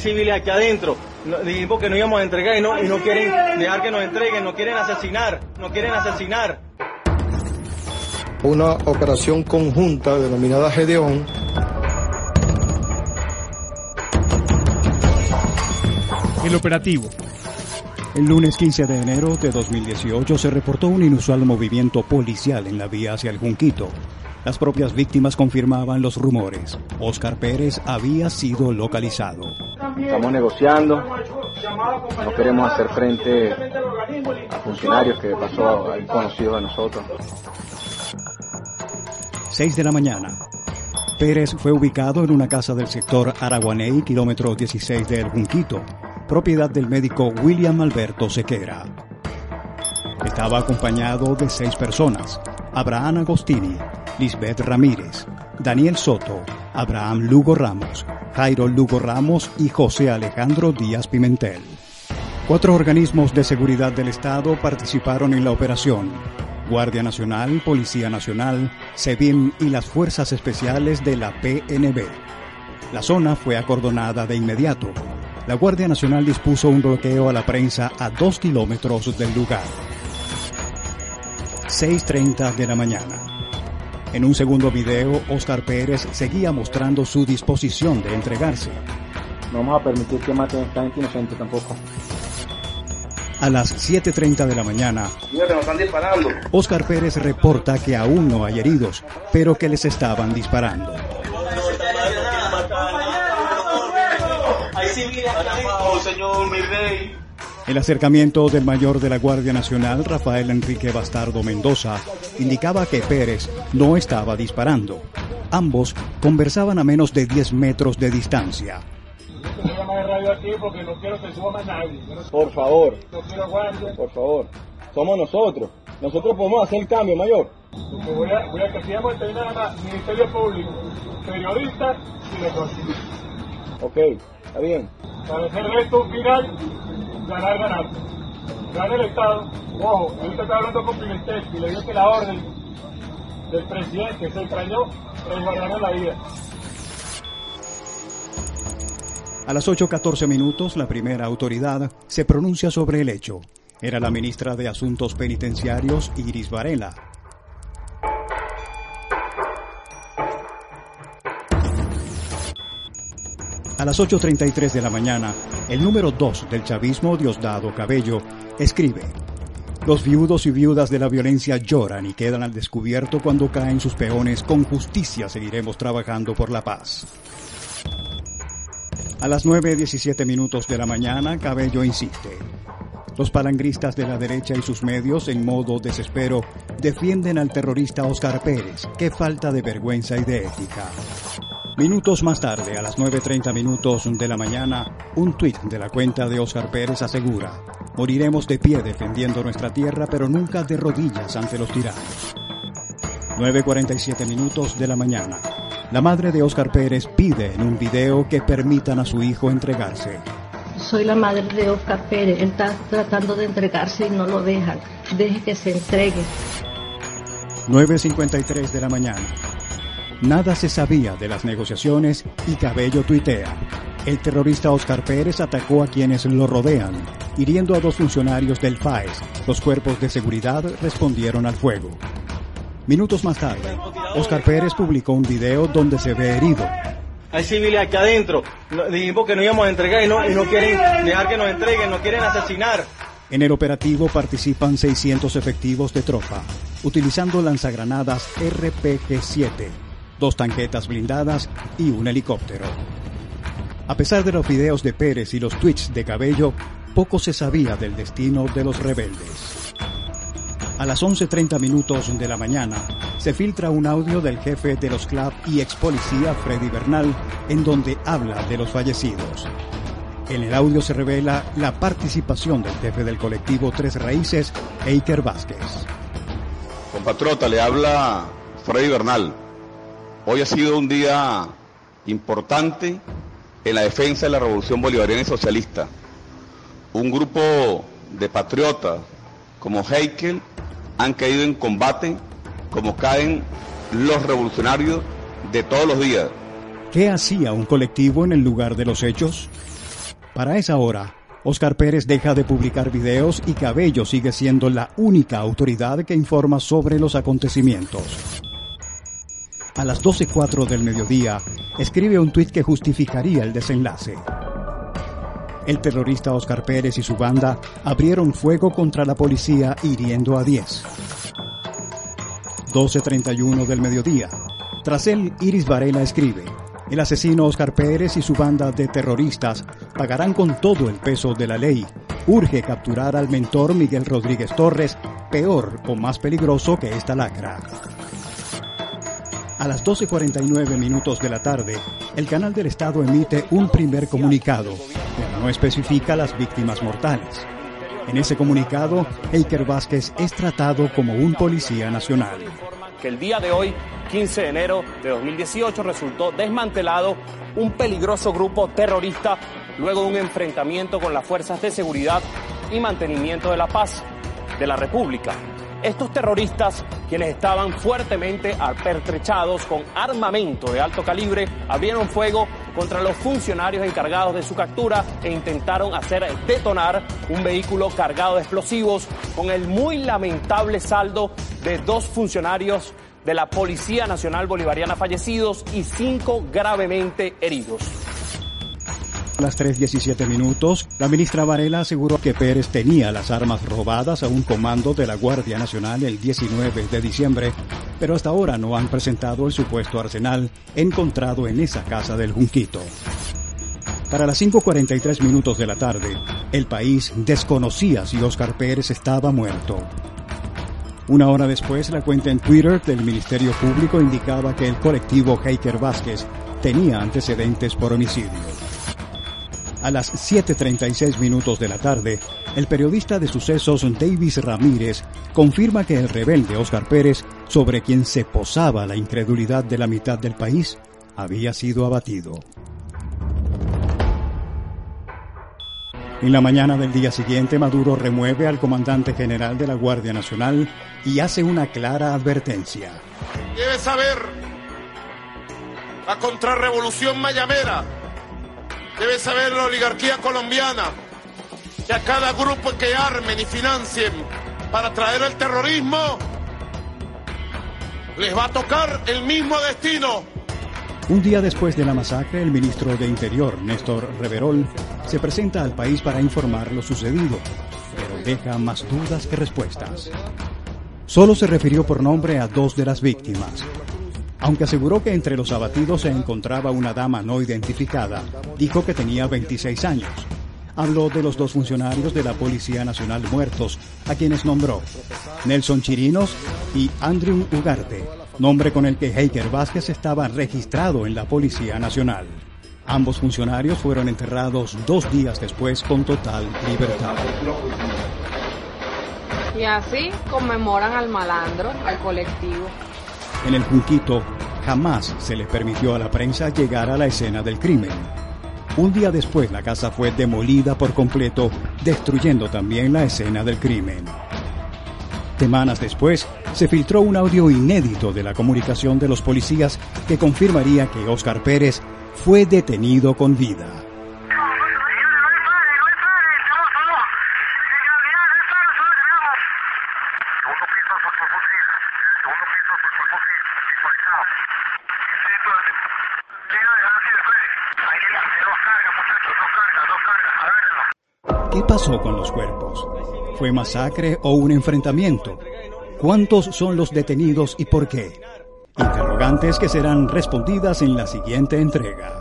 civiles aquí adentro. dijimos que no íbamos a entregar y no, y no quieren dejar que nos entreguen, no quieren asesinar, no quieren asesinar. Una operación conjunta denominada Gedeón El operativo. El lunes 15 de enero de 2018 se reportó un inusual movimiento policial en la vía hacia el Junquito. Las propias víctimas confirmaban los rumores. Oscar Pérez había sido localizado. Estamos negociando, no queremos hacer frente a funcionarios que pasó a conocidos de nosotros. 6 de la mañana. Pérez fue ubicado en una casa del sector Araguaney, kilómetro 16 del Junquito propiedad del médico William Alberto Sequera. Estaba acompañado de seis personas, Abraham Agostini, Lisbeth Ramírez, Daniel Soto, Abraham Lugo Ramos, Jairo Lugo Ramos y José Alejandro Díaz Pimentel. Cuatro organismos de seguridad del Estado participaron en la operación. Guardia Nacional, Policía Nacional, SEBIN y las Fuerzas Especiales de la PNB. La zona fue acordonada de inmediato la Guardia Nacional dispuso un bloqueo a la prensa a dos kilómetros del lugar. 6.30 de la mañana. En un segundo video, Oscar Pérez seguía mostrando su disposición de entregarse. No vamos a permitir que maten a esta gente inocente tampoco. A las 7.30 de la mañana, Oscar Pérez reporta que aún no hay heridos, pero que les estaban disparando. El acercamiento del mayor de la Guardia Nacional, Rafael Enrique Bastardo Mendoza, indicaba que Pérez no estaba disparando. Ambos conversaban a menos de 10 metros de distancia. Por favor, por favor, somos nosotros. Nosotros podemos hacer el cambio, mayor. Voy a, voy a que sigamos nada Ministerio Público, periodistas y negocios. Ok, está bien. Para hacer esto final, ganar, ganar. Gana el Estado. Ojo, ahorita está hablando con Pimentel y le dio que la orden del presidente se extrañó resguardarle la vida. A las 8.14 minutos, la primera autoridad se pronuncia sobre el hecho. Era la ministra de Asuntos Penitenciarios, Iris Varela, A las 8.33 de la mañana, el número 2 del chavismo, Diosdado Cabello, escribe, Los viudos y viudas de la violencia lloran y quedan al descubierto cuando caen sus peones. Con justicia seguiremos trabajando por la paz. A las 9.17 minutos de la mañana, Cabello insiste. Los palangristas de la derecha y sus medios, en modo desespero, defienden al terrorista Oscar Pérez. Qué falta de vergüenza y de ética. Minutos más tarde, a las 9.30 minutos de la mañana, un tuit de la cuenta de Oscar Pérez asegura, moriremos de pie defendiendo nuestra tierra, pero nunca de rodillas ante los tiranos. 9.47 minutos de la mañana. La madre de Oscar Pérez pide en un video que permitan a su hijo entregarse. Soy la madre de Oscar Pérez, él está tratando de entregarse y no lo dejan. Deje que se entregue. 9.53 de la mañana. Nada se sabía de las negociaciones y Cabello tuitea. El terrorista Oscar Pérez atacó a quienes lo rodean, hiriendo a dos funcionarios del FAES. Los cuerpos de seguridad respondieron al fuego. Minutos más tarde, Oscar Pérez publicó un video donde se ve herido. Hay civiles aquí adentro. Dijimos que no íbamos a entregar y no, y no quieren dejar que nos entreguen, no quieren asesinar. En el operativo participan 600 efectivos de tropa, utilizando lanzagranadas RPG-7 dos tanquetas blindadas y un helicóptero. A pesar de los videos de Pérez y los tweets de Cabello, poco se sabía del destino de los rebeldes. A las 11.30 minutos de la mañana, se filtra un audio del jefe de los CLAP y ex policía Freddy Bernal, en donde habla de los fallecidos. En el audio se revela la participación del jefe del colectivo Tres Raíces, Eiker Vázquez. Compatriota, le habla Freddy Bernal. Hoy ha sido un día importante en la defensa de la revolución bolivariana y socialista. Un grupo de patriotas como Heikel han caído en combate como caen los revolucionarios de todos los días. ¿Qué hacía un colectivo en el lugar de los hechos? Para esa hora, Oscar Pérez deja de publicar videos y Cabello sigue siendo la única autoridad que informa sobre los acontecimientos. A las 12.04 del mediodía, escribe un tuit que justificaría el desenlace. El terrorista Oscar Pérez y su banda abrieron fuego contra la policía hiriendo a 10. 12.31 del mediodía. Tras él, Iris Varela escribe, el asesino Oscar Pérez y su banda de terroristas pagarán con todo el peso de la ley. Urge capturar al mentor Miguel Rodríguez Torres, peor o más peligroso que esta lacra. A las 12.49 minutos de la tarde, el canal del Estado emite un primer comunicado, pero no especifica las víctimas mortales. En ese comunicado, Eiker Vázquez es tratado como un policía nacional. Que el día de hoy 15 de enero de 2018 resultó desmantelado un peligroso grupo terrorista luego de un enfrentamiento con las fuerzas de seguridad y mantenimiento de la paz de la República. Estos terroristas, quienes estaban fuertemente pertrechados con armamento de alto calibre, abrieron fuego contra los funcionarios encargados de su captura e intentaron hacer detonar un vehículo cargado de explosivos con el muy lamentable saldo de dos funcionarios de la Policía Nacional Bolivariana fallecidos y cinco gravemente heridos. A las 3.17 minutos, la ministra Varela aseguró que Pérez tenía las armas robadas a un comando de la Guardia Nacional el 19 de diciembre, pero hasta ahora no han presentado el supuesto arsenal encontrado en esa casa del Junquito. Para las 5.43 minutos de la tarde, el país desconocía si Oscar Pérez estaba muerto. Una hora después, la cuenta en Twitter del Ministerio Público indicaba que el colectivo Heiker Vázquez tenía antecedentes por homicidio. A las 7.36 minutos de la tarde, el periodista de sucesos Davis Ramírez confirma que el rebelde Oscar Pérez, sobre quien se posaba la incredulidad de la mitad del país, había sido abatido. En la mañana del día siguiente, Maduro remueve al comandante general de la Guardia Nacional y hace una clara advertencia. Debe saber la contrarrevolución mayamera, debe saber la oligarquía colombiana, que a cada grupo que armen y financien para traer el terrorismo, les va a tocar el mismo destino un día después de la masacre, el ministro de Interior, Néstor Reverol, se presenta al país para informar lo sucedido, pero deja más dudas que respuestas. Solo se refirió por nombre a dos de las víctimas. Aunque aseguró que entre los abatidos se encontraba una dama no identificada, dijo que tenía 26 años. Habló de los dos funcionarios de la Policía Nacional muertos, a quienes nombró Nelson Chirinos y Andrew Ugarte, nombre con el que Heiker Vázquez estaba registrado en la Policía Nacional. Ambos funcionarios fueron enterrados dos días después con total libertad. Y así conmemoran al malandro, al colectivo. En el Junquito, jamás se le permitió a la prensa llegar a la escena del crimen. Un día después la casa fue demolida por completo, destruyendo también la escena del crimen. Semanas después, se filtró un audio inédito de la comunicación de los policías que confirmaría que Oscar Pérez fue detenido con vida. ¿Qué pasó con los cuerpos? ¿Fue masacre o un enfrentamiento? ¿Cuántos son los detenidos y por qué? Interrogantes que serán respondidas en la siguiente entrega.